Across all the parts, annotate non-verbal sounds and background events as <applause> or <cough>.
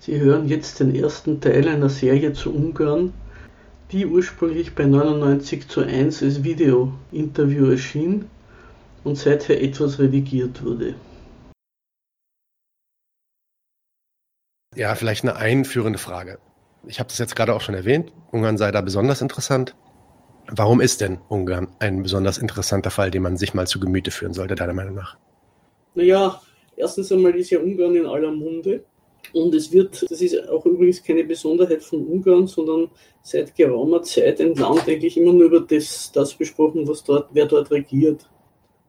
Sie hören jetzt den ersten Teil einer Serie zu Ungarn, die ursprünglich bei 99 zu 1 als Video-Interview erschien und seither etwas redigiert wurde. Ja, vielleicht eine einführende Frage. Ich habe das jetzt gerade auch schon erwähnt. Ungarn sei da besonders interessant. Warum ist denn Ungarn ein besonders interessanter Fall, den man sich mal zu Gemüte führen sollte, deiner Meinung nach? Naja, erstens einmal ist ja Ungarn in aller Munde. Und es wird, das ist auch übrigens keine Besonderheit von Ungarn, sondern seit geraumer Zeit ein Land eigentlich immer nur über das, das besprochen, was dort, wer dort regiert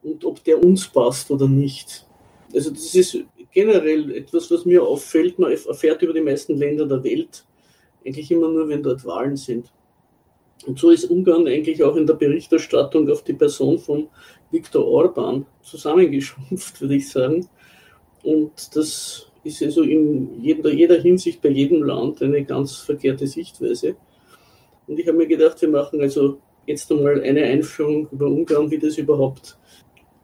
und ob der uns passt oder nicht. Also das ist generell etwas, was mir auffällt. Man erfährt über die meisten Länder der Welt eigentlich immer nur, wenn dort Wahlen sind. Und so ist Ungarn eigentlich auch in der Berichterstattung auf die Person von Viktor Orban zusammengeschrumpft, <laughs> würde ich sagen. Und das ist also in jeder, jeder Hinsicht bei jedem Land eine ganz verkehrte Sichtweise. Und ich habe mir gedacht, wir machen also jetzt einmal eine Einführung über Ungarn, wie das überhaupt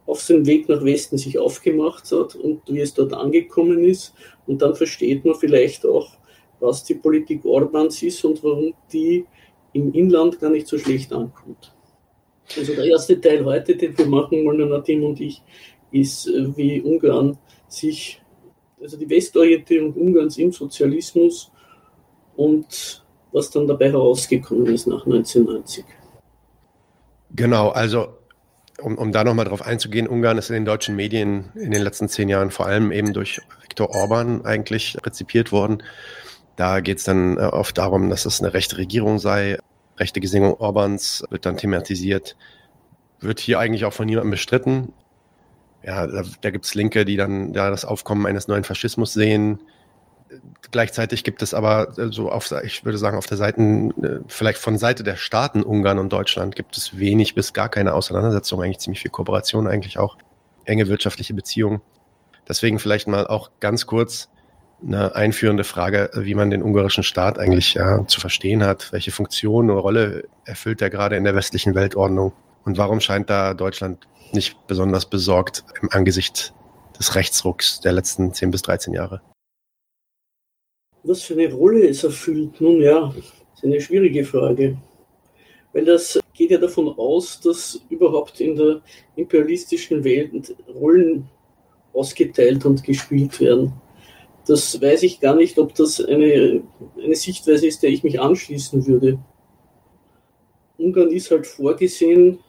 auf seinem Weg nach Westen sich aufgemacht hat und wie es dort angekommen ist. Und dann versteht man vielleicht auch, was die Politik Orbans ist und warum die im Inland gar nicht so schlecht ankommt. Also der erste Teil heute, den wir machen wollen, Nadim und ich, ist, äh, wie Ungarn sich, also die Westorientierung Ungarns im Sozialismus und was dann dabei herausgekommen ist nach 1990. Genau, also um, um da nochmal drauf einzugehen, Ungarn ist in den deutschen Medien in den letzten zehn Jahren vor allem eben durch Viktor Orban eigentlich rezipiert worden. Da geht es dann äh, oft darum, dass es eine rechte Regierung sei. Rechte Gesinnung Orbans wird dann thematisiert. Wird hier eigentlich auch von niemandem bestritten. Ja, da, da gibt es Linke, die dann da das Aufkommen eines neuen Faschismus sehen. Gleichzeitig gibt es aber so auf, ich würde sagen, auf der Seite, äh, vielleicht von Seite der Staaten Ungarn und Deutschland gibt es wenig bis gar keine Auseinandersetzung, eigentlich ziemlich viel Kooperation, eigentlich auch enge wirtschaftliche Beziehungen. Deswegen vielleicht mal auch ganz kurz, eine einführende Frage, wie man den ungarischen Staat eigentlich ja, zu verstehen hat. Welche Funktion oder Rolle erfüllt er gerade in der westlichen Weltordnung? Und warum scheint da Deutschland nicht besonders besorgt im Angesicht des Rechtsrucks der letzten 10 bis 13 Jahre? Was für eine Rolle es erfüllt? Nun ja, ist eine schwierige Frage. Weil das geht ja davon aus, dass überhaupt in der imperialistischen Welt Rollen ausgeteilt und gespielt werden das weiß ich gar nicht, ob das eine, eine Sichtweise ist, der ich mich anschließen würde. Ungarn ist halt vorgesehen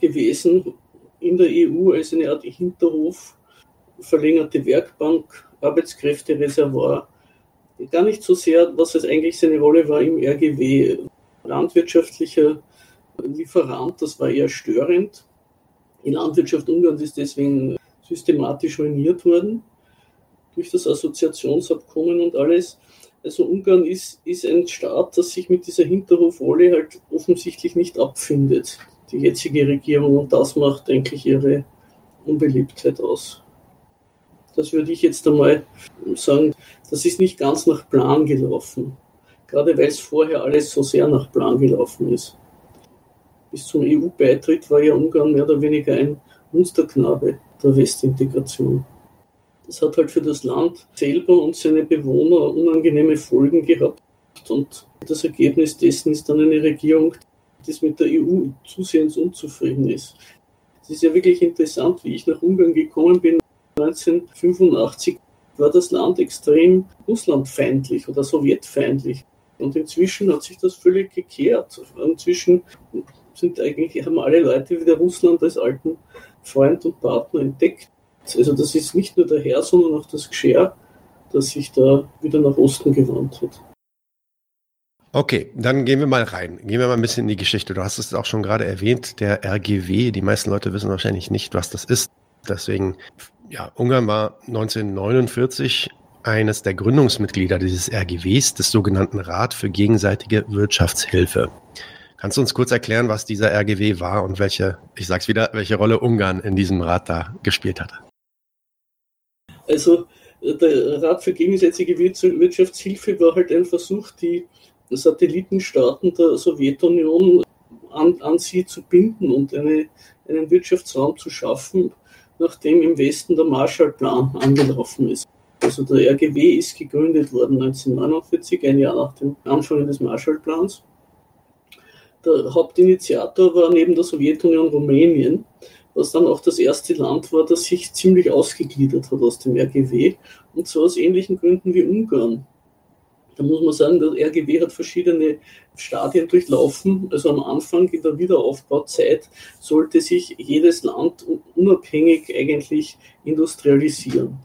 gewesen in der EU als eine Art Hinterhof, verlängerte Werkbank, Arbeitskräftereservoir. Gar nicht so sehr, was es eigentlich seine Rolle war im RGW. Landwirtschaftlicher Lieferant, das war eher störend. Die Landwirtschaft Ungarns ist deswegen systematisch ruiniert worden durch das Assoziationsabkommen und alles. Also Ungarn ist, ist ein Staat, das sich mit dieser Hinterhofrolle halt offensichtlich nicht abfindet, die jetzige Regierung. Und das macht eigentlich ihre Unbeliebtheit aus. Das würde ich jetzt einmal sagen, das ist nicht ganz nach Plan gelaufen. Gerade weil es vorher alles so sehr nach Plan gelaufen ist. Bis zum EU-Beitritt war ja Ungarn mehr oder weniger ein Musterknabe der Westintegration. Das hat halt für das Land selber und seine Bewohner unangenehme Folgen gehabt. Und das Ergebnis dessen ist dann eine Regierung, die mit der EU zusehends unzufrieden ist. Es ist ja wirklich interessant, wie ich nach Ungarn gekommen bin. 1985 war das Land extrem russlandfeindlich oder sowjetfeindlich. Und inzwischen hat sich das völlig gekehrt. Inzwischen sind eigentlich, haben alle Leute wieder Russland als alten Freund und Partner entdeckt. Also das ist nicht nur der Herr, sondern auch das Geschirr, das sich da wieder nach Osten gewandt hat. Okay, dann gehen wir mal rein. Gehen wir mal ein bisschen in die Geschichte. Du hast es auch schon gerade erwähnt, der RGW. Die meisten Leute wissen wahrscheinlich nicht, was das ist. Deswegen, ja, Ungarn war 1949 eines der Gründungsmitglieder dieses RGWs, des sogenannten Rat für gegenseitige Wirtschaftshilfe. Kannst du uns kurz erklären, was dieser RGW war und welche, ich sag's wieder, welche Rolle Ungarn in diesem Rat da gespielt hat? Also der Rat für gegensätzliche Wirtschaftshilfe war halt ein Versuch, die Satellitenstaaten der Sowjetunion an, an sie zu binden und eine, einen Wirtschaftsraum zu schaffen, nachdem im Westen der Marshallplan angelaufen ist. Also der RGW ist gegründet worden 1949, ein Jahr nach dem Anfang des Marshallplans. Der Hauptinitiator war neben der Sowjetunion Rumänien, was dann auch das erste Land war, das sich ziemlich ausgegliedert hat aus dem RGW, und zwar aus ähnlichen Gründen wie Ungarn. Da muss man sagen, der RGW hat verschiedene Stadien durchlaufen. Also am Anfang in der Wiederaufbauzeit sollte sich jedes Land unabhängig eigentlich industrialisieren.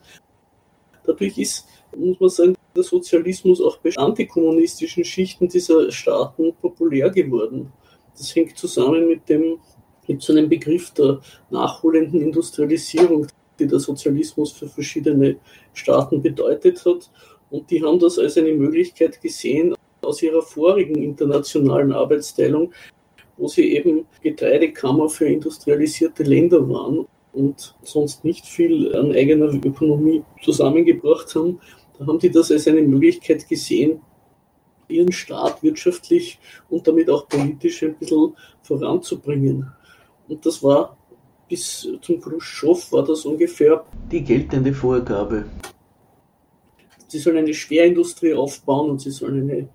Dadurch ist, muss man sagen, der Sozialismus auch bei antikommunistischen Schichten dieser Staaten populär geworden. Das hängt zusammen mit dem, mit so einem Begriff der nachholenden Industrialisierung, die der Sozialismus für verschiedene Staaten bedeutet hat. Und die haben das als eine Möglichkeit gesehen aus ihrer vorigen internationalen Arbeitsteilung, wo sie eben Getreidekammer für industrialisierte Länder waren und sonst nicht viel an eigener Ökonomie zusammengebracht haben. Da haben die das als eine Möglichkeit gesehen, ihren Staat wirtschaftlich und damit auch politisch ein bisschen voranzubringen. Und das war bis zum Khrushchev war das ungefähr die geltende Vorgabe sie sollen eine Schwerindustrie aufbauen und sie sollen eine,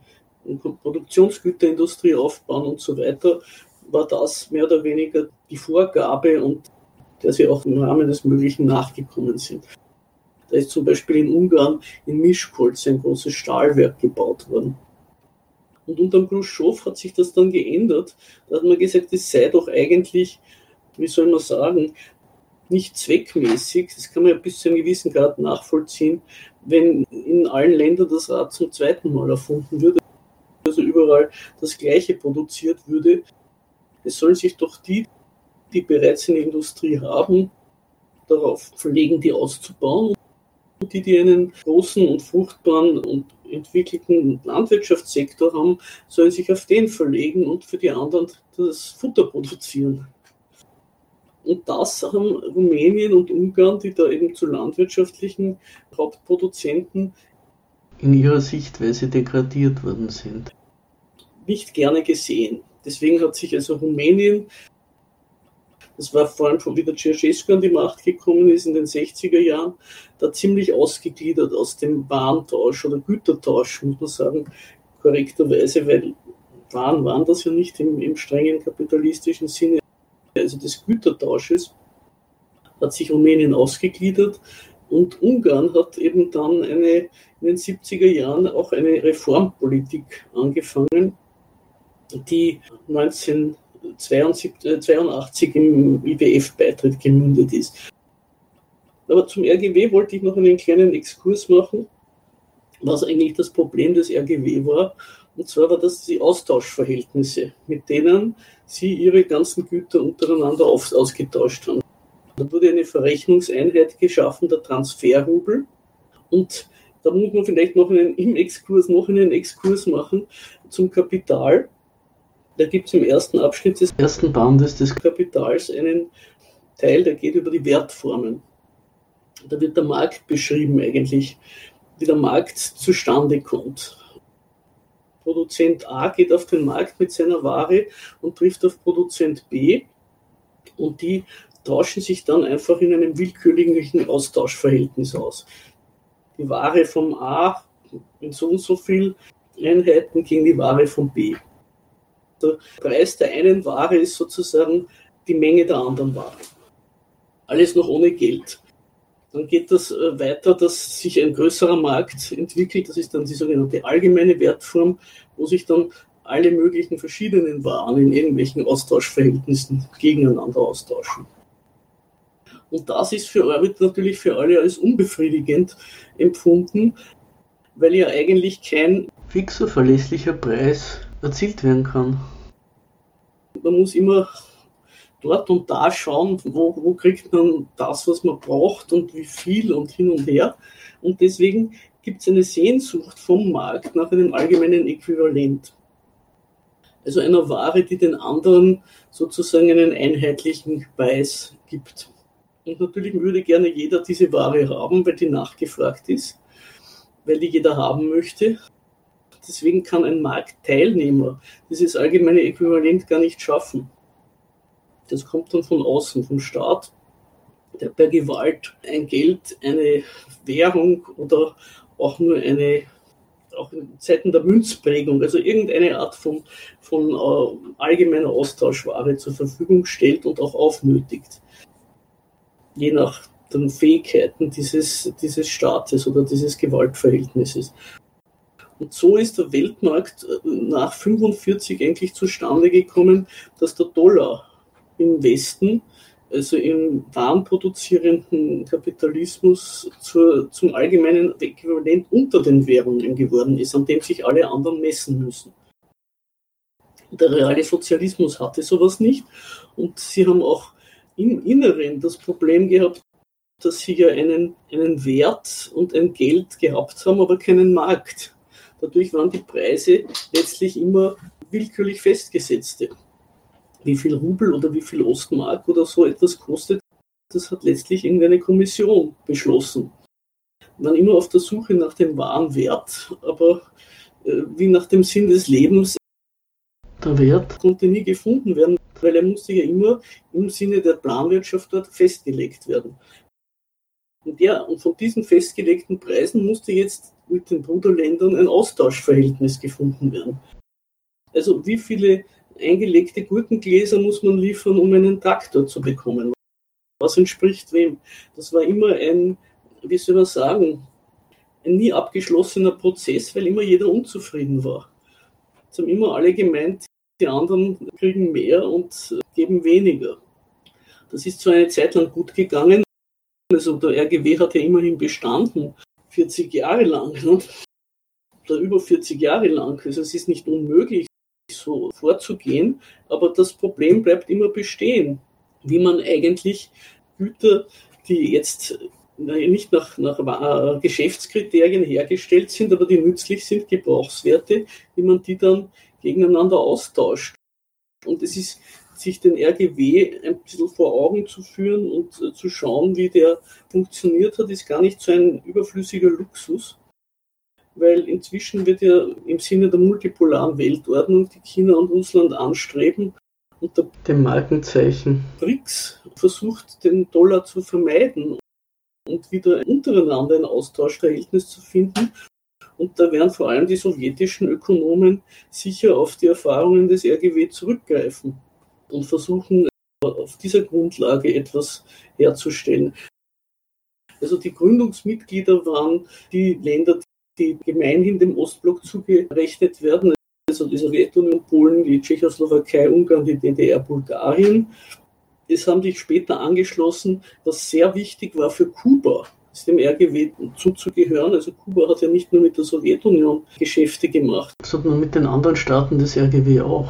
Produktionsgüterindustrie aufbauen und so weiter, war das mehr oder weniger die Vorgabe und der sie auch im Rahmen des Möglichen nachgekommen sind. Da ist zum Beispiel in Ungarn in Mischkolz ein großes Stahlwerk gebaut worden. Und unter Khrushchev hat sich das dann geändert. Da hat man gesagt, es sei doch eigentlich, wie soll man sagen, nicht zweckmäßig, das kann man ja bis zu einem gewissen Grad nachvollziehen, wenn in allen Ländern das Rad zum zweiten Mal erfunden würde, also überall das Gleiche produziert würde. Es sollen sich doch die, die bereits eine Industrie haben, darauf verlegen, die auszubauen. Und die, die einen großen und fruchtbaren und entwickelten Landwirtschaftssektor haben, sollen sich auf den verlegen und für die anderen das Futter produzieren. Und das haben Rumänien und Ungarn, die da eben zu landwirtschaftlichen Hauptproduzenten in ihrer Sichtweise degradiert worden sind, nicht gerne gesehen. Deswegen hat sich also Rumänien, das war vor allem schon wieder Ceausescu an die Macht gekommen ist in den 60er Jahren, da ziemlich ausgegliedert aus dem Warentausch oder Gütertausch, muss man sagen, korrekterweise, weil Waren waren das ja nicht im, im strengen kapitalistischen Sinne also des Gütertausches, hat sich Rumänien ausgegliedert und Ungarn hat eben dann eine, in den 70er Jahren auch eine Reformpolitik angefangen, die 1982 im IWF-Beitritt gemündet ist. Aber zum RGW wollte ich noch einen kleinen Exkurs machen, was eigentlich das Problem des RGW war. Und zwar war das die Austauschverhältnisse, mit denen sie ihre ganzen Güter untereinander auf, ausgetauscht haben. Da wurde eine Verrechnungseinheit geschaffen, der Transferrubel. Und da muss man vielleicht noch einen, im Exkurs noch einen Exkurs machen zum Kapital. Da gibt es im ersten Abschnitt des ersten Bandes des Kapitals einen Teil, der geht über die Wertformen. Da wird der Markt beschrieben eigentlich, wie der Markt zustande kommt. Produzent A geht auf den Markt mit seiner Ware und trifft auf Produzent B und die tauschen sich dann einfach in einem willkürlichen Austauschverhältnis aus. Die Ware vom A in so und so viel Einheiten gegen die Ware von B. Der Preis der einen Ware ist sozusagen die Menge der anderen Ware. Alles noch ohne Geld. Dann geht das äh, weiter, dass sich ein größerer Markt entwickelt. Das ist dann die sogenannte allgemeine Wertform, wo sich dann alle möglichen verschiedenen Waren in irgendwelchen Austauschverhältnissen gegeneinander austauschen. Und das ist für Orbit natürlich für alle als unbefriedigend empfunden, weil ja eigentlich kein fixer, verlässlicher Preis erzielt werden kann. Man muss immer dort und da schauen, wo, wo kriegt man das, was man braucht und wie viel und hin und her. Und deswegen gibt es eine Sehnsucht vom Markt nach einem allgemeinen Äquivalent. Also einer Ware, die den anderen sozusagen einen einheitlichen Preis gibt. Und natürlich würde gerne jeder diese Ware haben, weil die nachgefragt ist, weil die jeder haben möchte. Deswegen kann ein Marktteilnehmer dieses allgemeine Äquivalent gar nicht schaffen. Das kommt dann von außen, vom Staat per Gewalt ein Geld, eine Währung oder auch nur eine auch in Zeiten der Münzprägung, also irgendeine Art von, von äh, allgemeiner Austauschware zur Verfügung stellt und auch aufnötigt. Je nach den Fähigkeiten dieses, dieses Staates oder dieses Gewaltverhältnisses. Und so ist der Weltmarkt äh, nach 1945 eigentlich zustande gekommen, dass der Dollar im Westen also im warenproduzierenden Kapitalismus zur, zum allgemeinen Äquivalent unter den Währungen geworden ist, an dem sich alle anderen messen müssen. Der reale Sozialismus hatte sowas nicht und sie haben auch im Inneren das Problem gehabt, dass sie ja einen, einen Wert und ein Geld gehabt haben, aber keinen Markt. Dadurch waren die Preise letztlich immer willkürlich festgesetzte wie viel Rubel oder wie viel Ostmark oder so etwas kostet, das hat letztlich irgendeine Kommission beschlossen. Man immer auf der Suche nach dem wahren Wert, aber äh, wie nach dem Sinn des Lebens. Der Wert konnte nie gefunden werden, weil er musste ja immer im Sinne der Planwirtschaft dort festgelegt werden. Und, ja, und von diesen festgelegten Preisen musste jetzt mit den Bruderländern ein Austauschverhältnis gefunden werden. Also wie viele eingelegte Gurkengläser muss man liefern, um einen Traktor zu bekommen. Was entspricht wem? Das war immer ein, wie soll man sagen, ein nie abgeschlossener Prozess, weil immer jeder unzufrieden war. Es haben immer alle gemeint, die anderen kriegen mehr und geben weniger. Das ist zwar eine Zeit lang gut gegangen, also der RGW hat ja immerhin bestanden, 40 Jahre lang, ne? <laughs> oder über 40 Jahre lang. Also es ist nicht unmöglich, so vorzugehen, aber das Problem bleibt immer bestehen, wie man eigentlich Güter, die jetzt nicht nach, nach Geschäftskriterien hergestellt sind, aber die nützlich sind, Gebrauchswerte, wie man die dann gegeneinander austauscht. Und es ist sich den RGW ein bisschen vor Augen zu führen und äh, zu schauen, wie der funktioniert hat, ist gar nicht so ein überflüssiger Luxus weil inzwischen wird ja im Sinne der multipolaren Weltordnung, die China und Russland anstreben, unter dem Markenzeichen BRICS versucht, den Dollar zu vermeiden und wieder untereinander ein Austauschverhältnis zu finden. Und da werden vor allem die sowjetischen Ökonomen sicher auf die Erfahrungen des RGW zurückgreifen und versuchen, auf dieser Grundlage etwas herzustellen. Also die Gründungsmitglieder waren die Länder, die gemeinhin dem Ostblock zugerechnet werden, also die Sowjetunion, Polen, die Tschechoslowakei, Ungarn, die DDR, Bulgarien. Es haben sich später angeschlossen, was sehr wichtig war für Kuba, dem RGW zuzugehören. Also Kuba hat ja nicht nur mit der Sowjetunion Geschäfte gemacht, sondern mit den anderen Staaten des RGW auch.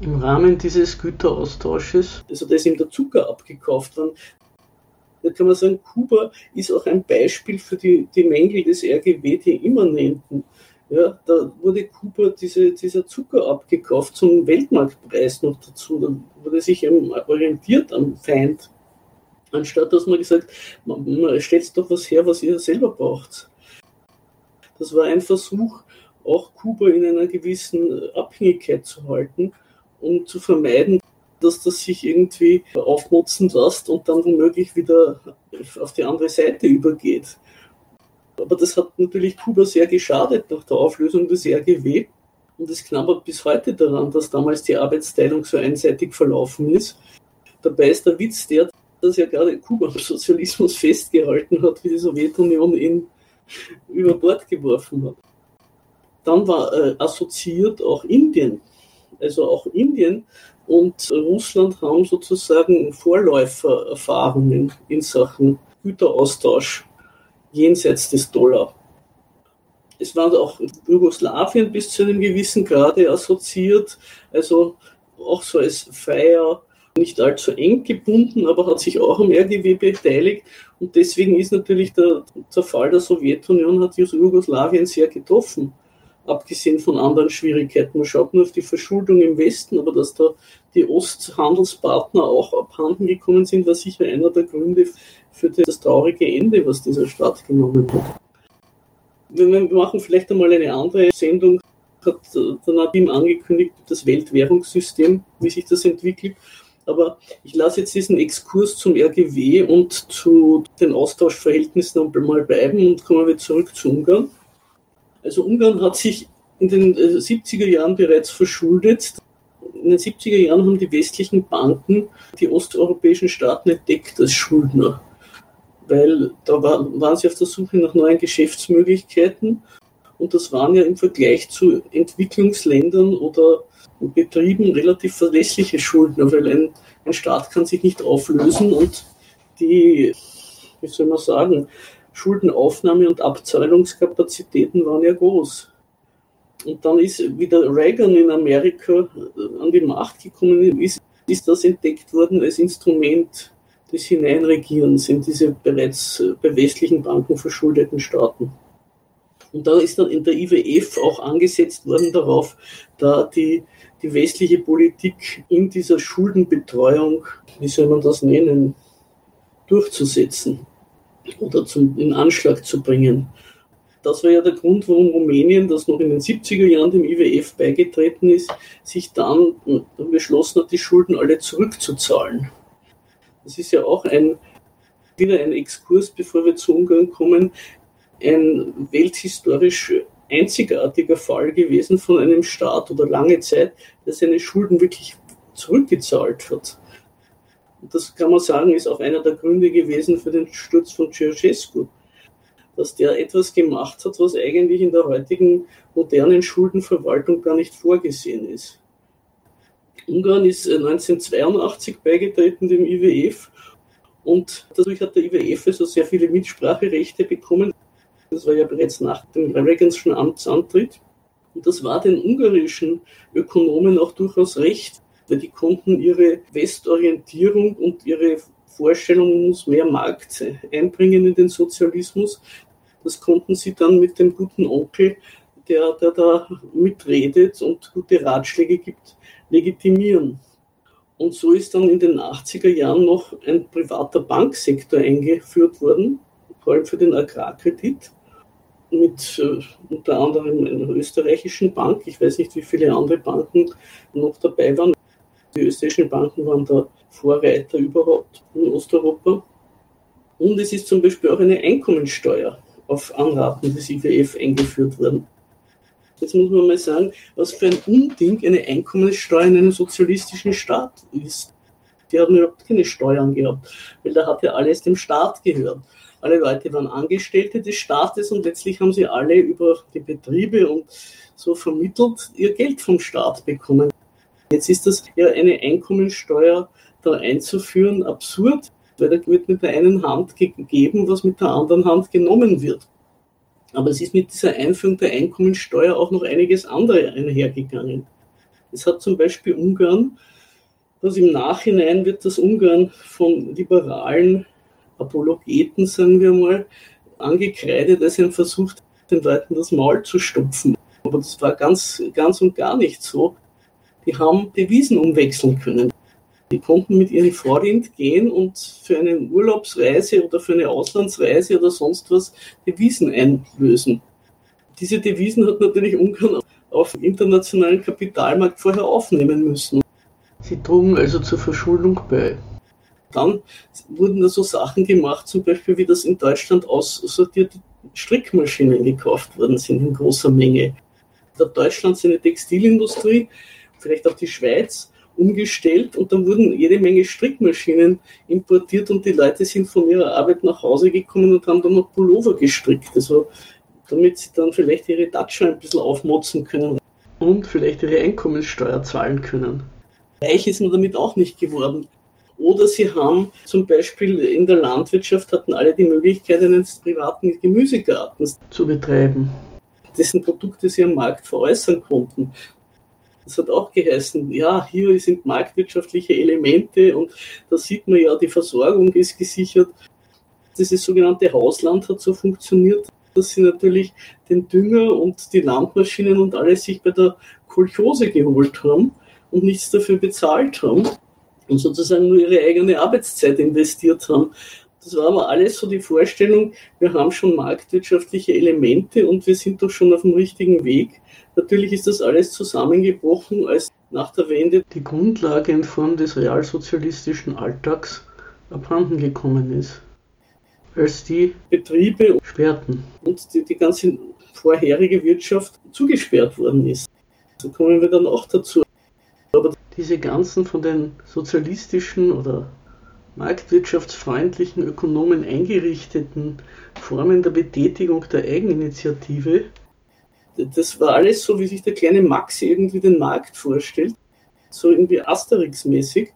Im Rahmen dieses Güteraustausches, also da ist ihm der Zucker abgekauft worden, da kann man sagen, Kuba ist auch ein Beispiel für die, die Mängel des RGW, die immanenten. Ja, da wurde Kuba diese, dieser Zucker abgekauft zum Weltmarktpreis noch dazu. Da wurde sich orientiert am Feind. Anstatt dass man gesagt, man, man stellt doch was her, was ihr selber braucht. Das war ein Versuch, auch Kuba in einer gewissen Abhängigkeit zu halten, um zu vermeiden, dass das sich irgendwie aufmotzen lässt und dann womöglich wieder auf die andere Seite übergeht. Aber das hat natürlich Kuba sehr geschadet nach der Auflösung des RGW. Und es knabbert bis heute daran, dass damals die Arbeitsteilung so einseitig verlaufen ist. Dabei ist der Witz der, dass ja gerade Kuba am Sozialismus festgehalten hat, wie die Sowjetunion ihn über Bord geworfen hat. Dann war äh, assoziiert auch Indien. Also auch Indien und Russland haben sozusagen Vorläufererfahrungen in Sachen Güteraustausch jenseits des Dollar. Es war auch Jugoslawien bis zu einem gewissen Grade assoziiert, also auch so als Feier, nicht allzu eng gebunden, aber hat sich auch am RGW beteiligt. Und deswegen ist natürlich der Zerfall der Sowjetunion hat Jugoslawien sehr getroffen abgesehen von anderen Schwierigkeiten. Man schaut nur auf die Verschuldung im Westen, aber dass da die Osthandelspartner auch abhanden gekommen sind, war sicher einer der Gründe für das traurige Ende, was dieser Staat genommen hat. Wir machen vielleicht einmal eine andere Sendung, hat der Nadim angekündigt, das Weltwährungssystem, wie sich das entwickelt. Aber ich lasse jetzt diesen Exkurs zum RGW und zu den Austauschverhältnissen mal bleiben und komme wieder zurück zu Ungarn. Also Ungarn hat sich in den 70er äh, Jahren bereits verschuldet. In den 70er Jahren haben die westlichen Banken die osteuropäischen Staaten entdeckt als Schuldner, weil da war, waren sie auf der Suche nach neuen Geschäftsmöglichkeiten und das waren ja im Vergleich zu Entwicklungsländern oder Betrieben relativ verlässliche Schuldner, weil ein, ein Staat kann sich nicht auflösen und die, wie soll man sagen, Schuldenaufnahme und Abzahlungskapazitäten waren ja groß. Und dann ist wieder Reagan in Amerika an die Macht gekommen, ist, ist das entdeckt worden als Instrument des Hineinregierens in diese bereits bei westlichen Banken verschuldeten Staaten. Und da ist dann in der IWF auch angesetzt worden darauf, da die, die westliche Politik in dieser Schuldenbetreuung, wie soll man das nennen, durchzusetzen oder zum, in Anschlag zu bringen. Das war ja der Grund, warum Rumänien, das noch in den 70er Jahren dem IWF beigetreten ist, sich dann beschlossen hat, die Schulden alle zurückzuzahlen. Das ist ja auch ein, wieder ein Exkurs, bevor wir zu Ungarn kommen, ein welthistorisch einzigartiger Fall gewesen von einem Staat oder lange Zeit, der seine Schulden wirklich zurückgezahlt hat. Und das kann man sagen, ist auch einer der Gründe gewesen für den Sturz von Ceausescu, dass der etwas gemacht hat, was eigentlich in der heutigen modernen Schuldenverwaltung gar nicht vorgesehen ist. Ungarn ist 1982 äh, beigetreten dem IWF und dadurch hat der IWF also sehr viele Mitspracherechte bekommen. Das war ja bereits nach dem Reaganschen Amtsantritt. Und das war den ungarischen Ökonomen auch durchaus recht, weil die konnten ihre Westorientierung und ihre Vorstellung, muss mehr Markt einbringen in den Sozialismus. Das konnten sie dann mit dem guten Onkel, der, der da mitredet und gute Ratschläge gibt, legitimieren. Und so ist dann in den 80er Jahren noch ein privater Banksektor eingeführt worden, vor allem für den Agrarkredit mit äh, unter anderem einer österreichischen Bank. Ich weiß nicht, wie viele andere Banken noch dabei waren. Die österreichischen Banken waren da Vorreiter überhaupt in Osteuropa. Und es ist zum Beispiel auch eine Einkommensteuer auf Anraten des IWF eingeführt worden. Jetzt muss man mal sagen, was für ein Unding eine Einkommenssteuer in einem sozialistischen Staat ist. Die haben überhaupt keine Steuern gehabt, weil da hat ja alles dem Staat gehört. Alle Leute waren Angestellte des Staates und letztlich haben sie alle über die Betriebe und so vermittelt ihr Geld vom Staat bekommen. Jetzt ist das ja eine Einkommensteuer da einzuführen absurd, weil da wird mit der einen Hand gegeben, was mit der anderen Hand genommen wird. Aber es ist mit dieser Einführung der Einkommensteuer auch noch einiges andere einhergegangen. Es hat zum Beispiel Ungarn, was im Nachhinein wird das Ungarn von Liberalen Apologeten, sagen wir mal, angekreidet, als ein Versuch, den Leuten das Maul zu stopfen. Aber das war ganz, ganz und gar nicht so. Die haben Devisen umwechseln können. Die konnten mit ihren Vorrind gehen und für eine Urlaubsreise oder für eine Auslandsreise oder sonst was Devisen einlösen. Diese Devisen hat natürlich Ungarn auf dem internationalen Kapitalmarkt vorher aufnehmen müssen. Sie trugen also zur Verschuldung bei. Dann wurden da so Sachen gemacht, zum Beispiel wie das in Deutschland aussortierte Strickmaschinen gekauft worden sind in großer Menge. Da Deutschland seine Textilindustrie, vielleicht auch die Schweiz, umgestellt und dann wurden jede Menge Strickmaschinen importiert und die Leute sind von ihrer Arbeit nach Hause gekommen und haben dann noch Pullover gestrickt. Also damit sie dann vielleicht ihre Datsche ein bisschen aufmotzen können und vielleicht ihre Einkommenssteuer zahlen können. Reich ist man damit auch nicht geworden. Oder sie haben zum Beispiel in der Landwirtschaft hatten alle die Möglichkeit, einen privaten Gemüsegarten zu betreiben, dessen Produkte sie am Markt veräußern konnten. Das hat auch geheißen, ja, hier sind marktwirtschaftliche Elemente und da sieht man ja, die Versorgung ist gesichert. Dieses sogenannte Hausland hat so funktioniert, dass sie natürlich den Dünger und die Landmaschinen und alles sich bei der Kolchose geholt haben und nichts dafür bezahlt haben und sozusagen nur ihre eigene Arbeitszeit investiert haben. Das war aber alles so die Vorstellung, wir haben schon marktwirtschaftliche Elemente und wir sind doch schon auf dem richtigen Weg. Natürlich ist das alles zusammengebrochen, als nach der Wende die Grundlage in Form des realsozialistischen Alltags abhanden gekommen ist. Als die Betriebe sperrten und die, die ganze vorherige Wirtschaft zugesperrt worden ist. So kommen wir dann auch dazu. Aber diese ganzen von den sozialistischen oder marktwirtschaftsfreundlichen Ökonomen eingerichteten Formen der Betätigung der Eigeninitiative, das war alles so, wie sich der kleine Max irgendwie den Markt vorstellt, so irgendwie Asterix-mäßig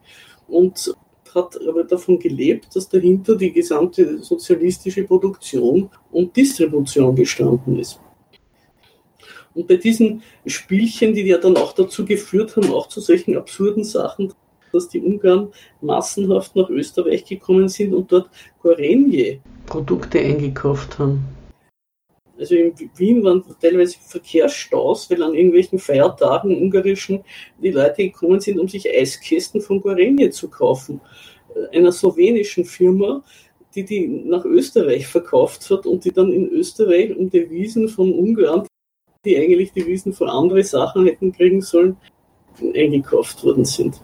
und hat aber davon gelebt, dass dahinter die gesamte sozialistische Produktion und Distribution gestanden ist. Und bei diesen Spielchen, die ja dann auch dazu geführt haben, auch zu solchen absurden Sachen, dass die Ungarn massenhaft nach Österreich gekommen sind und dort Gorenje-Produkte eingekauft haben. Also in Wien waren teilweise Verkehrsstaus, weil an irgendwelchen Feiertagen ungarischen die Leute gekommen sind, um sich Eiskästen von Gorenje zu kaufen. Äh, einer slowenischen Firma, die die nach Österreich verkauft hat und die dann in Österreich um Devisen von Ungarn, die eigentlich Devisen für andere Sachen hätten kriegen sollen, eingekauft worden sind.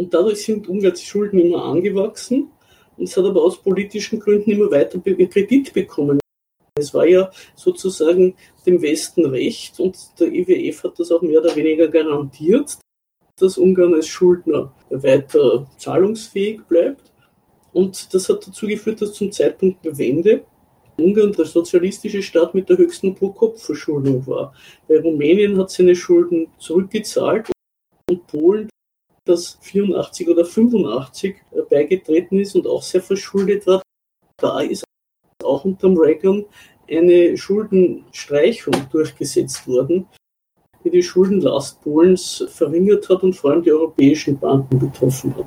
Und dadurch sind Ungarns Schulden immer angewachsen und es hat aber aus politischen Gründen immer weiter Kredit bekommen. Es war ja sozusagen dem Westen recht und der IWF hat das auch mehr oder weniger garantiert, dass Ungarn als Schuldner weiter zahlungsfähig bleibt. Und das hat dazu geführt, dass zum Zeitpunkt der Wende Ungarn der sozialistische Staat mit der höchsten Pro-Kopf-Verschuldung war. Bei Rumänien hat seine Schulden zurückgezahlt und Polen, das 84 oder 85 beigetreten ist und auch sehr verschuldet war, da ist auch unter Reagan eine Schuldenstreichung durchgesetzt worden, die die Schuldenlast Polens verringert hat und vor allem die europäischen Banken betroffen hat.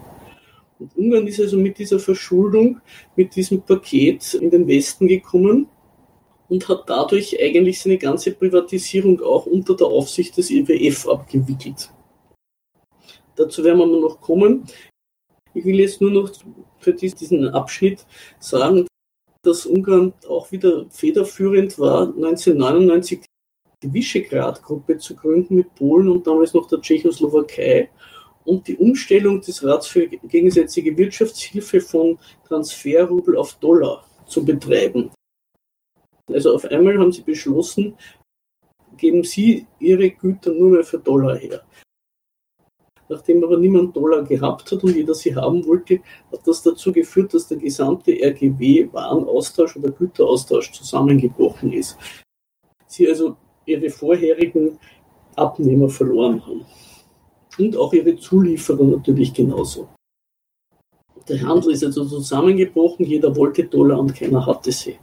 Und Ungarn ist also mit dieser Verschuldung, mit diesem Paket in den Westen gekommen und hat dadurch eigentlich seine ganze Privatisierung auch unter der Aufsicht des IWF abgewickelt. Dazu werden wir noch kommen. Ich will jetzt nur noch für diesen Abschnitt sagen, dass Ungarn auch wieder federführend war, 1999 die Visegrad-Gruppe zu gründen mit Polen und damals noch der Tschechoslowakei und die Umstellung des Rats für gegensätzliche Wirtschaftshilfe von Transferrubel auf Dollar zu betreiben. Also auf einmal haben sie beschlossen, geben sie ihre Güter nur mehr für Dollar her. Nachdem aber niemand Dollar gehabt hat und jeder sie haben wollte, hat das dazu geführt, dass der gesamte RGW-Warenaustausch oder Güteraustausch zusammengebrochen ist. Sie also ihre vorherigen Abnehmer verloren haben. Und auch ihre Zulieferer natürlich genauso. Der Handel ist also zusammengebrochen, jeder wollte Dollar und keiner hatte sie.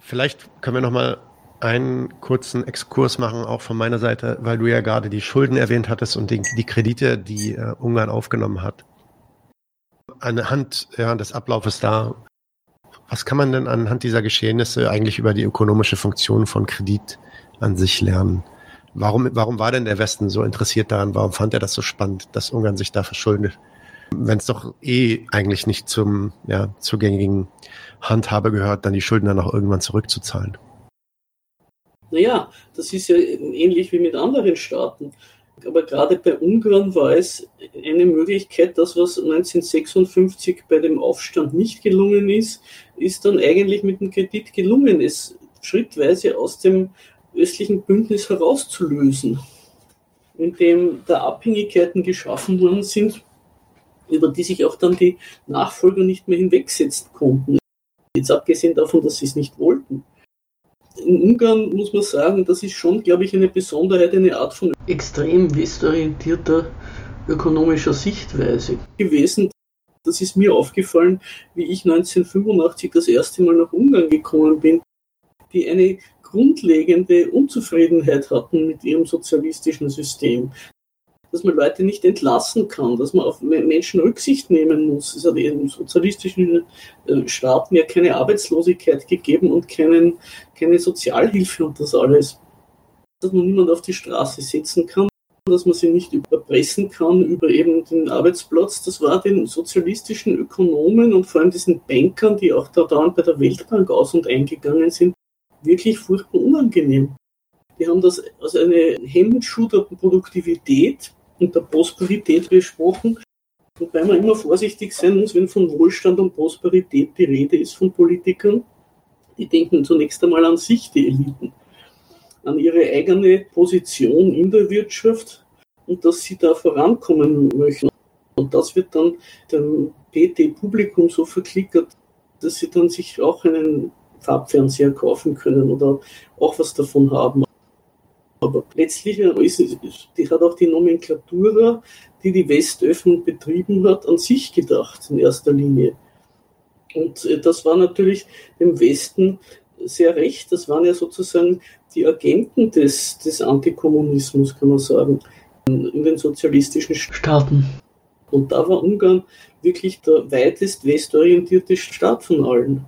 Vielleicht können wir nochmal einen kurzen Exkurs machen, auch von meiner Seite, weil du ja gerade die Schulden erwähnt hattest und die, die Kredite, die äh, Ungarn aufgenommen hat. Anhand ja, des Ablaufes da, was kann man denn anhand dieser Geschehnisse eigentlich über die ökonomische Funktion von Kredit an sich lernen? Warum, warum war denn der Westen so interessiert daran? Warum fand er das so spannend, dass Ungarn sich da verschuldet? Wenn es doch eh eigentlich nicht zum ja, zugängigen Handhabe gehört, dann die Schulden dann auch irgendwann zurückzuzahlen. Naja, das ist ja ähnlich wie mit anderen Staaten. Aber gerade bei Ungarn war es eine Möglichkeit, das, was 1956 bei dem Aufstand nicht gelungen ist, ist dann eigentlich mit dem Kredit gelungen, es schrittweise aus dem östlichen Bündnis herauszulösen, indem da Abhängigkeiten geschaffen worden sind, über die sich auch dann die Nachfolger nicht mehr hinwegsetzen konnten. Jetzt abgesehen davon, dass sie es nicht wollten in Ungarn muss man sagen, das ist schon, glaube ich, eine Besonderheit, eine Art von extrem westorientierter ökonomischer Sichtweise gewesen. Das ist mir aufgefallen, wie ich 1985 das erste Mal nach Ungarn gekommen bin, die eine grundlegende Unzufriedenheit hatten mit ihrem sozialistischen System dass man Leute nicht entlassen kann, dass man auf Menschen Rücksicht nehmen muss. Es hat in sozialistischen äh, Staaten ja keine Arbeitslosigkeit gegeben und keinen, keine Sozialhilfe und das alles. Dass man niemand auf die Straße setzen kann, dass man sie nicht überpressen kann über eben den Arbeitsplatz. Das war den sozialistischen Ökonomen und vor allem diesen Bankern, die auch da dauernd bei der Weltbank aus und eingegangen sind, wirklich furchtbar unangenehm. Die die haben das als eine Hemmschuh der Produktivität und der Prosperität besprochen. Wobei man immer vorsichtig sein muss, wenn von Wohlstand und Prosperität die Rede ist von Politikern. Die denken zunächst einmal an sich, die Eliten, an ihre eigene Position in der Wirtschaft und dass sie da vorankommen möchten. Und das wird dann dem PT-Publikum so verklickert, dass sie dann sich auch einen Farbfernseher kaufen können oder auch was davon haben. Aber letztlich hat auch die Nomenklatura, die die Westöffnung betrieben hat, an sich gedacht in erster Linie. Und äh, das war natürlich dem Westen sehr recht. Das waren ja sozusagen die Agenten des, des Antikommunismus, kann man sagen, in den sozialistischen Staaten. Und da war Ungarn wirklich der weitest westorientierte Staat von allen.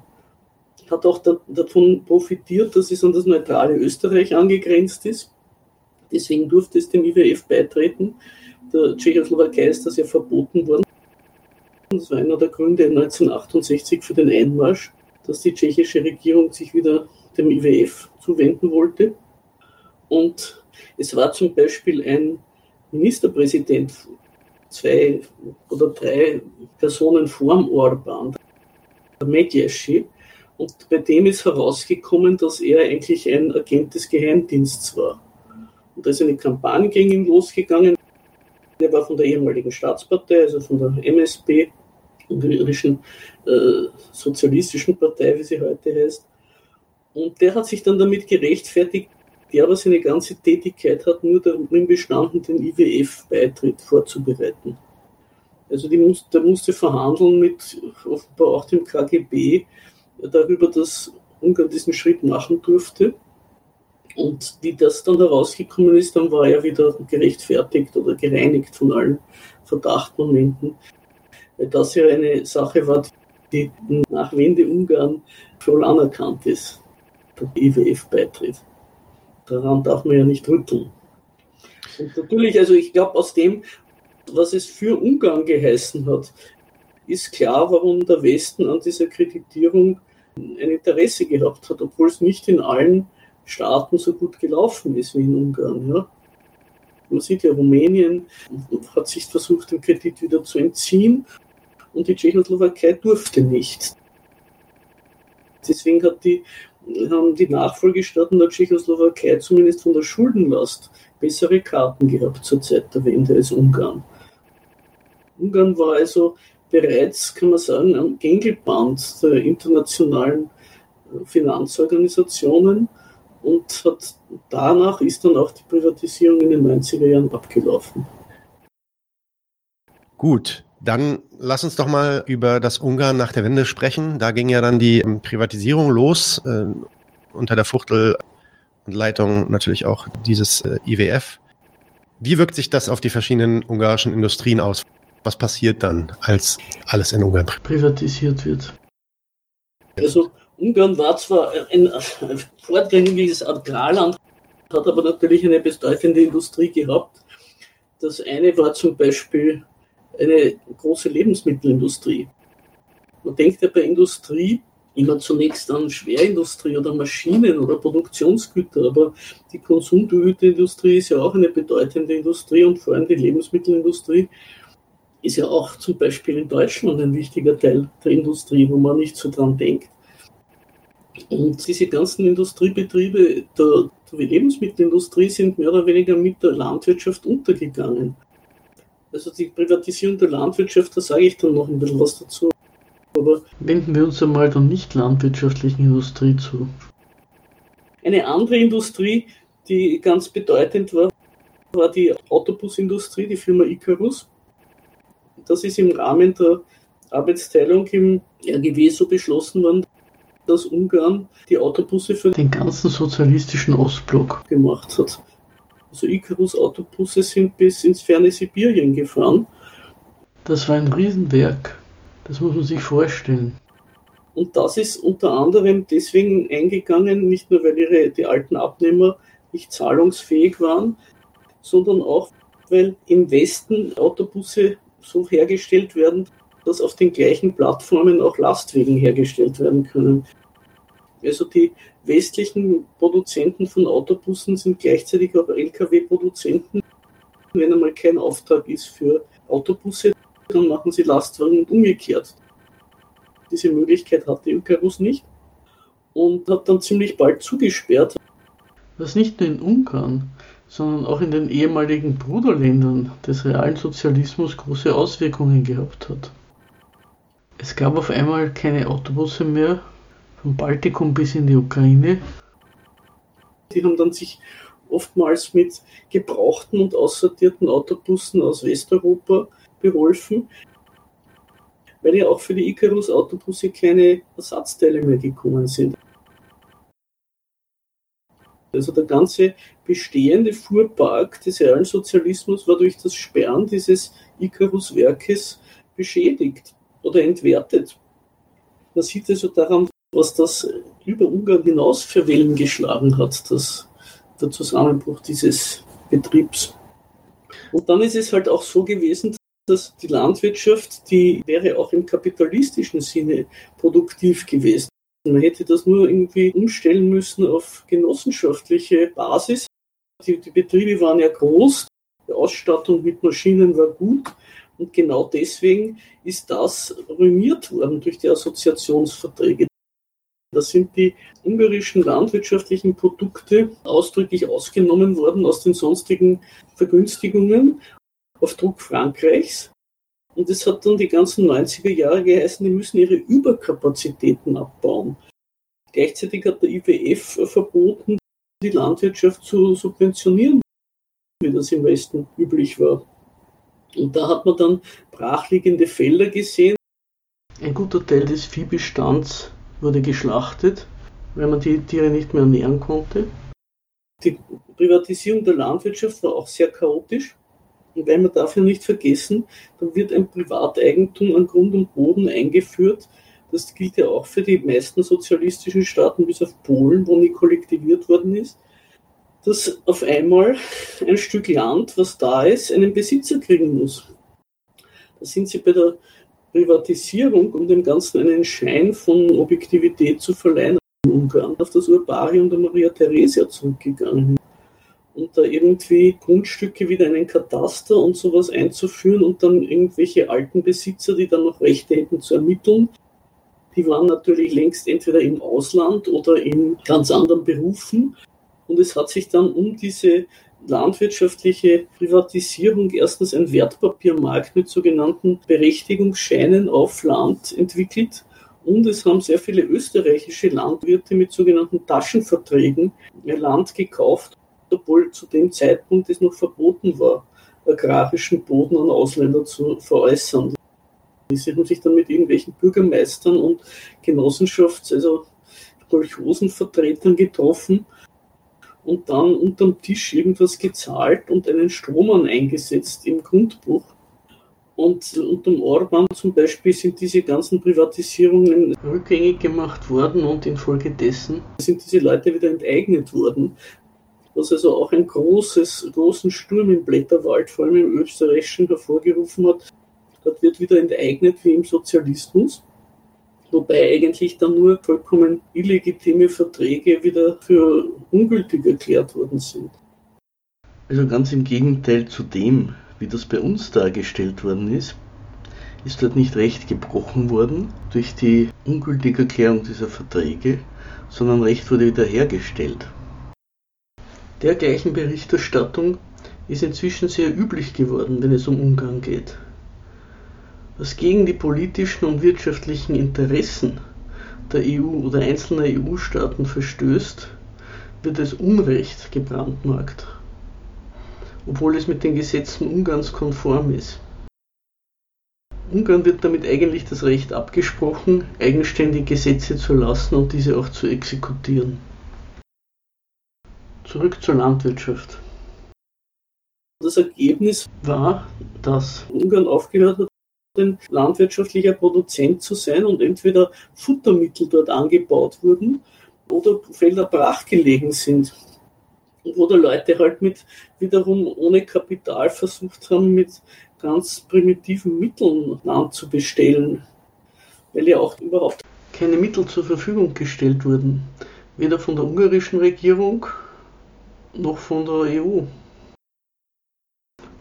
Hat auch da, davon profitiert, dass es an das neutrale Österreich angegrenzt ist. Deswegen durfte es dem IWF beitreten. Der Tschechoslowakei ist das ja verboten worden. Das war einer der Gründe 1968 für den Einmarsch, dass die tschechische Regierung sich wieder dem IWF zuwenden wollte. Und es war zum Beispiel ein Ministerpräsident zwei oder drei Personen vorm Orban, der Medjeschi, und bei dem ist herausgekommen, dass er eigentlich ein Agent des Geheimdienstes war. Und da ist eine Kampagne gegen ihn losgegangen. Er war von der ehemaligen Staatspartei, also von der MSP, ungarischen äh, Sozialistischen Partei, wie sie heute heißt. Und der hat sich dann damit gerechtfertigt, der aber seine ganze Tätigkeit hat nur darin bestanden, den IWF-Beitritt vorzubereiten. Also muss, der musste verhandeln mit offenbar auch dem KGB darüber, dass Ungarn diesen Schritt machen durfte. Und wie das dann herausgekommen ist, dann war er wieder gerechtfertigt oder gereinigt von allen Verdachtmomenten. Weil das ja eine Sache war, die nach Wende Ungarn voll anerkannt ist, der IWF-Beitritt daran darf man ja nicht rütteln. Und natürlich, also ich glaube, aus dem, was es für Ungarn geheißen hat, ist klar, warum der Westen an dieser Kreditierung ein Interesse gehabt hat, obwohl es nicht in allen Staaten so gut gelaufen ist wie in Ungarn. Ja. Man sieht ja, Rumänien hat sich versucht, den Kredit wieder zu entziehen und die Tschechoslowakei durfte nicht. Deswegen hat die haben die Nachfolgestaaten der Tschechoslowakei zumindest von der Schuldenlast bessere Karten gehabt zur Zeit der Wende als Ungarn. Ungarn war also bereits, kann man sagen, am Gängelband der internationalen äh, Finanzorganisationen und hat danach ist dann auch die Privatisierung in den 90er Jahren abgelaufen. Gut, dann lass uns doch mal über das Ungarn nach der Wende sprechen. Da ging ja dann die ähm, Privatisierung los, äh, unter der Fuchtel und Leitung natürlich auch dieses äh, IWF. Wie wirkt sich das auf die verschiedenen ungarischen Industrien aus? Was passiert dann, als alles in Ungarn privatisiert wird? Also Ungarn war zwar ein, vordringliches Agrarland, hat aber natürlich eine bedeutende Industrie gehabt. Das eine war zum Beispiel eine große Lebensmittelindustrie. Man denkt ja bei Industrie immer zunächst an Schwerindustrie oder Maschinen oder Produktionsgüter, aber die Konsumgüterindustrie ist ja auch eine bedeutende Industrie und vor allem die Lebensmittelindustrie ist ja auch zum Beispiel in Deutschland ein wichtiger Teil der Industrie, wo man nicht so dran denkt. Und diese ganzen Industriebetriebe der, der Lebensmittelindustrie sind mehr oder weniger mit der Landwirtschaft untergegangen. Also die Privatisierung der Landwirtschaft, da sage ich dann noch ein bisschen was dazu. Aber wenden wir uns einmal der nicht landwirtschaftlichen Industrie zu. Eine andere Industrie, die ganz bedeutend war, war die Autobusindustrie, die Firma Icarus. Das ist im Rahmen der Arbeitsteilung im RGW so beschlossen worden, dass Ungarn die Autobusse für den ganzen sozialistischen Ostblock gemacht hat. Also Icarus-Autobusse sind bis ins ferne Sibirien gefahren. Das war ein Riesenwerk. Das muss man sich vorstellen. Und das ist unter anderem deswegen eingegangen, nicht nur weil ihre, die alten Abnehmer nicht zahlungsfähig waren, sondern auch, weil im Westen Autobusse so hergestellt werden, dass auf den gleichen Plattformen auch Lastwagen hergestellt werden können. Also die westlichen Produzenten von Autobussen sind gleichzeitig auch Lkw-Produzenten. Wenn einmal kein Auftrag ist für Autobusse, dann machen sie Lastwagen und umgekehrt. Diese Möglichkeit hatte Icarus nicht und hat dann ziemlich bald zugesperrt. Was nicht nur in Ungarn, sondern auch in den ehemaligen Bruderländern des realen Sozialismus große Auswirkungen gehabt hat. Es gab auf einmal keine Autobusse mehr vom Baltikum bis in die Ukraine. Die haben dann sich oftmals mit gebrauchten und aussortierten Autobussen aus Westeuropa beholfen, weil ja auch für die Icarus-Autobusse keine Ersatzteile mehr gekommen sind. Also der ganze bestehende Fuhrpark des Realsozialismus war durch das Sperren dieses Icarus-Werkes beschädigt oder entwertet. Man sieht also daran, was das über Ungarn hinaus für Wellen geschlagen hat, das, der Zusammenbruch dieses Betriebs. Und dann ist es halt auch so gewesen, dass die Landwirtschaft, die wäre auch im kapitalistischen Sinne produktiv gewesen. Man hätte das nur irgendwie umstellen müssen auf genossenschaftliche Basis. Die, die Betriebe waren ja groß, die Ausstattung mit Maschinen war gut und genau deswegen ist das ruiniert worden durch die Assoziationsverträge. Da sind die ungarischen landwirtschaftlichen Produkte ausdrücklich ausgenommen worden aus den sonstigen Vergünstigungen auf Druck Frankreichs. Und es hat dann die ganzen 90er Jahre geheißen, die müssen ihre Überkapazitäten abbauen. Gleichzeitig hat der IWF verboten, die Landwirtschaft zu subventionieren, wie das im Westen üblich war. Und da hat man dann brachliegende Felder gesehen. Ein guter Teil des Viehbestands wurde geschlachtet, weil man die Tiere nicht mehr ernähren konnte. Die Privatisierung der Landwirtschaft war auch sehr chaotisch. Und weil man dafür nicht vergessen, dann wird ein Privateigentum an Grund und Boden eingeführt. Das gilt ja auch für die meisten sozialistischen Staaten, bis auf Polen, wo nie kollektiviert worden ist, dass auf einmal ein Stück Land, was da ist, einen Besitzer kriegen muss. Da sind sie bei der Privatisierung, um dem Ganzen einen Schein von Objektivität zu verleihen, in Ungarn auf das Urbarium der Maria Theresia zurückgegangen und da irgendwie Grundstücke wieder in einen Kataster und sowas einzuführen und dann irgendwelche alten Besitzer, die dann noch Rechte hätten zu ermitteln. Die waren natürlich längst entweder im Ausland oder in ganz anderen Berufen. Und es hat sich dann um diese landwirtschaftliche Privatisierung erstens ein Wertpapiermarkt mit sogenannten Berechtigungsscheinen auf Land entwickelt. Und es haben sehr viele österreichische Landwirte mit sogenannten Taschenverträgen ihr Land gekauft obwohl zu dem Zeitpunkt es noch verboten war, agrarischen Boden an Ausländer zu veräußern. Sie haben sich dann mit irgendwelchen Bürgermeistern und Genossenschafts-, also Kolchosenvertretern getroffen und dann unterm Tisch irgendwas gezahlt und einen Strohmann eingesetzt im Grundbuch. Und unter dem Orban zum Beispiel sind diese ganzen Privatisierungen rückgängig gemacht worden und infolgedessen sind diese Leute wieder enteignet worden was also auch einen großes, großen Sturm im Blätterwald, vor allem im österreichischen, hervorgerufen hat. Dort wird wieder enteignet wie im Sozialismus, wobei eigentlich dann nur vollkommen illegitime Verträge wieder für ungültig erklärt worden sind. Also ganz im Gegenteil zu dem, wie das bei uns dargestellt worden ist, ist dort nicht Recht gebrochen worden durch die ungültige Erklärung dieser Verträge, sondern Recht wurde wiederhergestellt. Dergleichen Berichterstattung ist inzwischen sehr üblich geworden, wenn es um Ungarn geht. Was gegen die politischen und wirtschaftlichen Interessen der EU oder einzelner EU-Staaten verstößt, wird als Unrecht gebrandmarkt, obwohl es mit den Gesetzen Ungarns konform ist. Ungarn wird damit eigentlich das Recht abgesprochen, eigenständig Gesetze zu erlassen und diese auch zu exekutieren. Zurück zur Landwirtschaft. Das Ergebnis war, dass Ungarn aufgehört hat, ein landwirtschaftlicher Produzent zu sein und entweder Futtermittel dort angebaut wurden oder Felder brachgelegen sind. Und wo die Leute halt mit wiederum ohne Kapital versucht haben, mit ganz primitiven Mitteln Land zu bestellen. Weil ja auch überhaupt keine Mittel zur Verfügung gestellt wurden, weder von der ungarischen Regierung noch von der EU.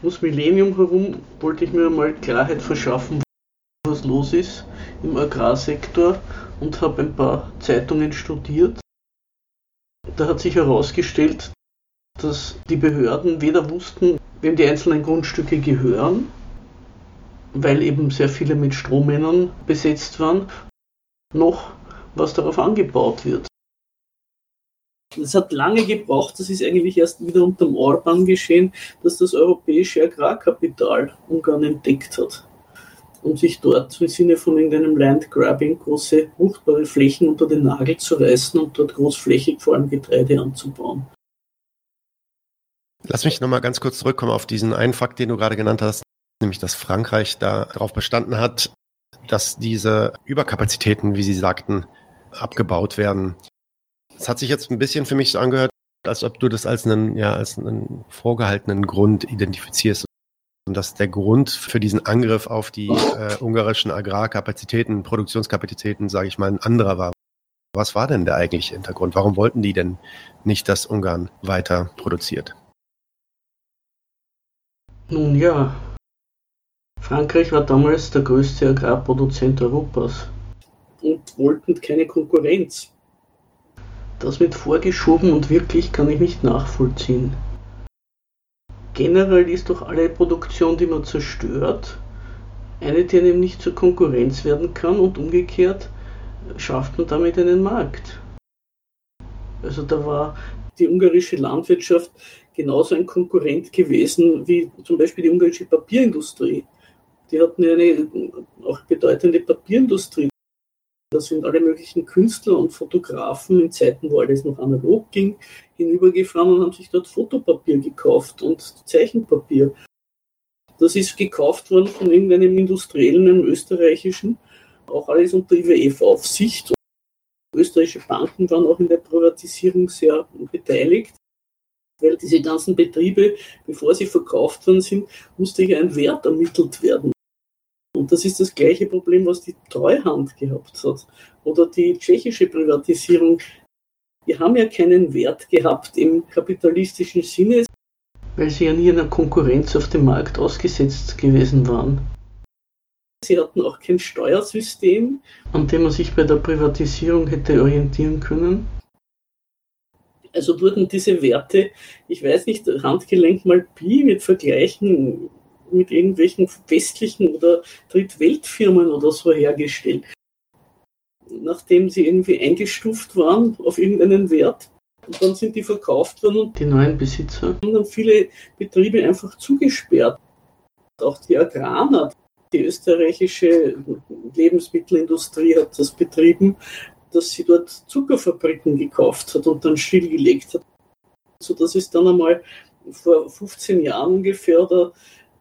Ums Millennium herum wollte ich mir mal Klarheit verschaffen, was los ist im Agrarsektor und habe ein paar Zeitungen studiert. Da hat sich herausgestellt, dass die Behörden weder wussten, wem die einzelnen Grundstücke gehören, weil eben sehr viele mit Strohmännern besetzt waren, noch was darauf angebaut wird. Es hat lange gebraucht, das ist eigentlich erst wieder unter dem Orban geschehen, dass das europäische Agrarkapital Ungarn entdeckt hat und sich dort im Sinne von irgendeinem Landgrabbing große, fruchtbare Flächen unter den Nagel zu reißen und dort großflächig vor allem Getreide anzubauen. Lass mich nochmal ganz kurz zurückkommen auf diesen einen Fakt, den du gerade genannt hast, nämlich dass Frankreich da darauf bestanden hat, dass diese Überkapazitäten, wie Sie sagten, abgebaut werden. Es hat sich jetzt ein bisschen für mich so angehört, als ob du das als einen, ja, als einen vorgehaltenen Grund identifizierst. Und dass der Grund für diesen Angriff auf die äh, ungarischen Agrarkapazitäten, Produktionskapazitäten, sage ich mal, ein anderer war. Was war denn der eigentliche Hintergrund? Warum wollten die denn nicht, dass Ungarn weiter produziert? Nun ja, Frankreich war damals der größte Agrarproduzent Europas und wollten keine Konkurrenz. Das mit vorgeschoben und wirklich kann ich nicht nachvollziehen. Generell ist doch alle Produktion, die man zerstört, eine, die einem nicht zur Konkurrenz werden kann und umgekehrt schafft man damit einen Markt. Also da war die ungarische Landwirtschaft genauso ein Konkurrent gewesen wie zum Beispiel die ungarische Papierindustrie. Die hatten eine auch bedeutende Papierindustrie. Da sind alle möglichen Künstler und Fotografen in Zeiten, wo alles noch analog ging, hinübergefahren und haben sich dort Fotopapier gekauft und Zeichenpapier. Das ist gekauft worden von irgendeinem Industriellen, einem österreichischen, auch alles unter IWF-Aufsicht. Österreichische Banken waren auch in der Privatisierung sehr beteiligt, weil diese ganzen Betriebe, bevor sie verkauft worden sind, musste ja ein Wert ermittelt werden. Und das ist das gleiche Problem, was die Treuhand gehabt hat. Oder die tschechische Privatisierung. Die haben ja keinen Wert gehabt im kapitalistischen Sinne, weil sie ja nie einer Konkurrenz auf dem Markt ausgesetzt gewesen waren. Sie hatten auch kein Steuersystem, an dem man sich bei der Privatisierung hätte orientieren können. Also wurden diese Werte, ich weiß nicht, Handgelenk mal Pi mit Vergleichen mit irgendwelchen westlichen oder Drittweltfirmen oder so hergestellt. Nachdem sie irgendwie eingestuft waren auf irgendeinen Wert, und dann sind die verkauft worden und die neuen Besitzer haben dann viele Betriebe einfach zugesperrt. Auch die Agrana, die österreichische Lebensmittelindustrie hat das betrieben, dass sie dort Zuckerfabriken gekauft hat und dann stillgelegt hat. So dass es dann einmal vor 15 Jahren ungefähr oder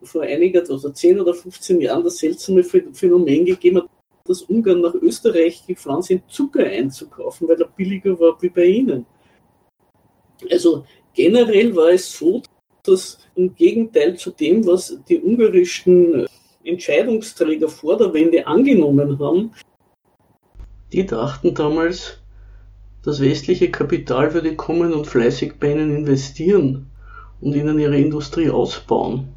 vor einiger, also 10 oder 15 Jahren das seltsame Phänomen gegeben hat, dass Ungarn nach Österreich gefahren sind, Zucker einzukaufen, weil er billiger war wie bei ihnen. Also generell war es so, dass im Gegenteil zu dem, was die ungarischen Entscheidungsträger vor der Wende angenommen haben, die dachten damals, das westliche Kapital würde kommen und fleißig bei ihnen investieren und ihnen ihre Industrie ausbauen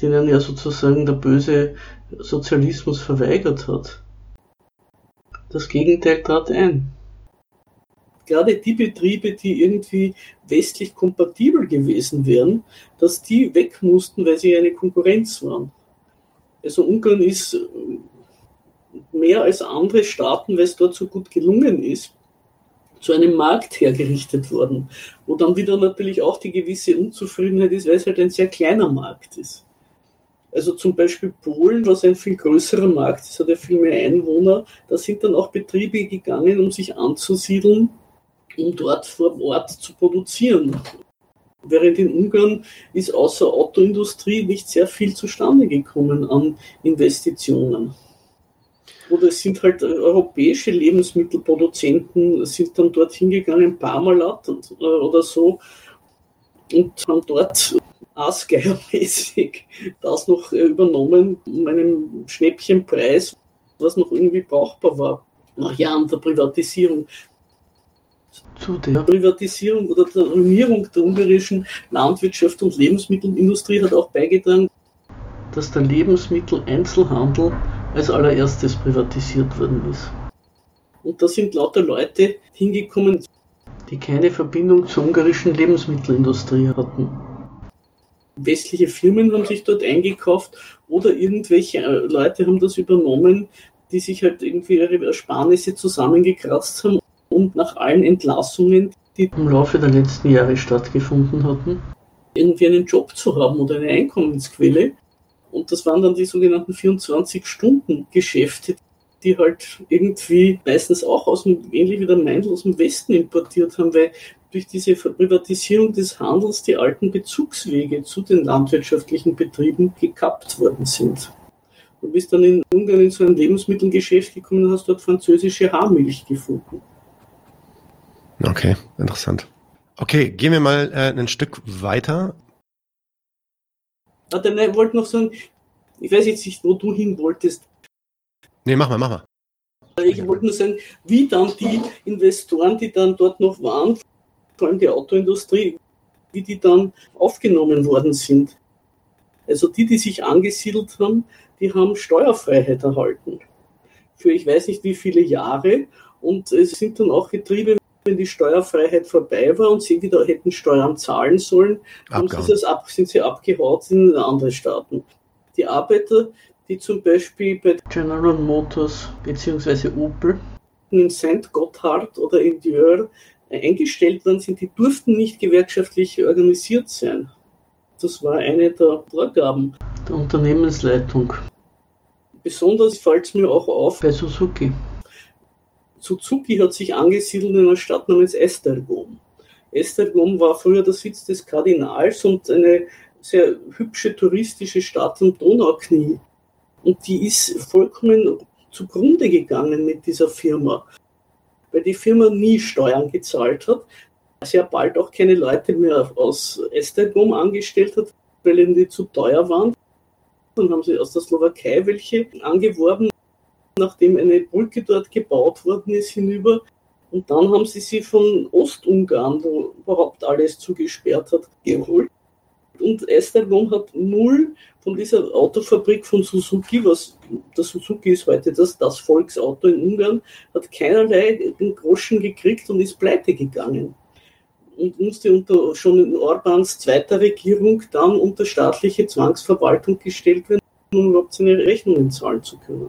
denen ja sozusagen der böse Sozialismus verweigert hat. Das Gegenteil trat ein. Gerade die Betriebe, die irgendwie westlich kompatibel gewesen wären, dass die weg mussten, weil sie eine Konkurrenz waren. Also Ungarn ist mehr als andere Staaten, weil es dort so gut gelungen ist, zu einem Markt hergerichtet worden, wo dann wieder natürlich auch die gewisse Unzufriedenheit ist, weil es halt ein sehr kleiner Markt ist. Also zum Beispiel Polen, was ein viel größerer Markt ist, hat ja viel mehr Einwohner. Da sind dann auch Betriebe gegangen, um sich anzusiedeln, um dort vor Ort zu produzieren. Während in Ungarn ist außer Autoindustrie nicht sehr viel zustande gekommen an Investitionen. Oder es sind halt europäische Lebensmittelproduzenten, sind dann dort hingegangen, Parmalat äh, oder so, und haben dort aasgeiermäßig das noch übernommen um einen Schnäppchenpreis, was noch irgendwie brauchbar war. nach Jahren der Privatisierung zu der Privatisierung oder der Ruinierung der ungarischen Landwirtschaft und Lebensmittelindustrie hat auch beigetragen, dass der Lebensmitteleinzelhandel als allererstes privatisiert worden ist. Und da sind lauter Leute hingekommen, die keine Verbindung zur ungarischen Lebensmittelindustrie hatten. Westliche Firmen haben sich dort eingekauft oder irgendwelche äh, Leute haben das übernommen, die sich halt irgendwie ihre Ersparnisse zusammengekratzt haben und nach allen Entlassungen, die im Laufe der letzten Jahre stattgefunden hatten, irgendwie einen Job zu haben oder eine Einkommensquelle. Und das waren dann die sogenannten 24-Stunden-Geschäfte, die halt irgendwie meistens auch aus dem, ähnlich wie der Meindl aus dem Westen importiert haben, weil durch diese Privatisierung des Handels die alten Bezugswege zu den landwirtschaftlichen Betrieben gekappt worden sind. Du bist dann in Ungarn in so ein Lebensmittelgeschäft gekommen und hast dort französische Haarmilch gefunden. Okay, interessant. Okay, gehen wir mal äh, ein Stück weiter. Warte, nein, ich wollte noch sagen, ich weiß jetzt nicht, wo du hin wolltest. Nee, mach mal, mach mal. Ich wollte nur sagen, wie dann die Investoren, die dann dort noch waren, vor allem die Autoindustrie, wie die dann aufgenommen worden sind. Also die, die sich angesiedelt haben, die haben Steuerfreiheit erhalten. Für ich weiß nicht wie viele Jahre. Und es sind dann auch Getriebe, wenn die Steuerfreiheit vorbei war und sie wieder hätten Steuern zahlen sollen, sie ab, sind sie abgehaut in andere Staaten. Die Arbeiter, die zum Beispiel bei General Motors bzw. Opel in St. Gotthard oder in Dior eingestellt worden sind, die durften nicht gewerkschaftlich organisiert sein. Das war eine der Vorgaben der Unternehmensleitung. Besonders fällt es mir auch auf bei Suzuki. Suzuki hat sich angesiedelt in einer Stadt namens Esztergom. Esztergom war früher der Sitz des Kardinals und eine sehr hübsche touristische Stadt am Donauknie. Und die ist vollkommen zugrunde gegangen mit dieser Firma, weil die Firma nie Steuern gezahlt hat, sehr bald auch keine Leute mehr aus Esztergom angestellt hat, weil ihnen die zu teuer waren. Dann haben sie aus der Slowakei welche angeworben, nachdem eine Brücke dort gebaut worden ist, hinüber. Und dann haben sie sie von Ostungarn, wo überhaupt alles zugesperrt hat, geholt und Esztergom hat null von dieser Autofabrik von Suzuki, was der Suzuki ist heute das, das Volksauto in Ungarn, hat keinerlei den Groschen gekriegt und ist pleite gegangen. Und musste unter, schon in Orbans zweiter Regierung dann unter staatliche Zwangsverwaltung gestellt werden, um überhaupt seine Rechnungen zahlen zu können.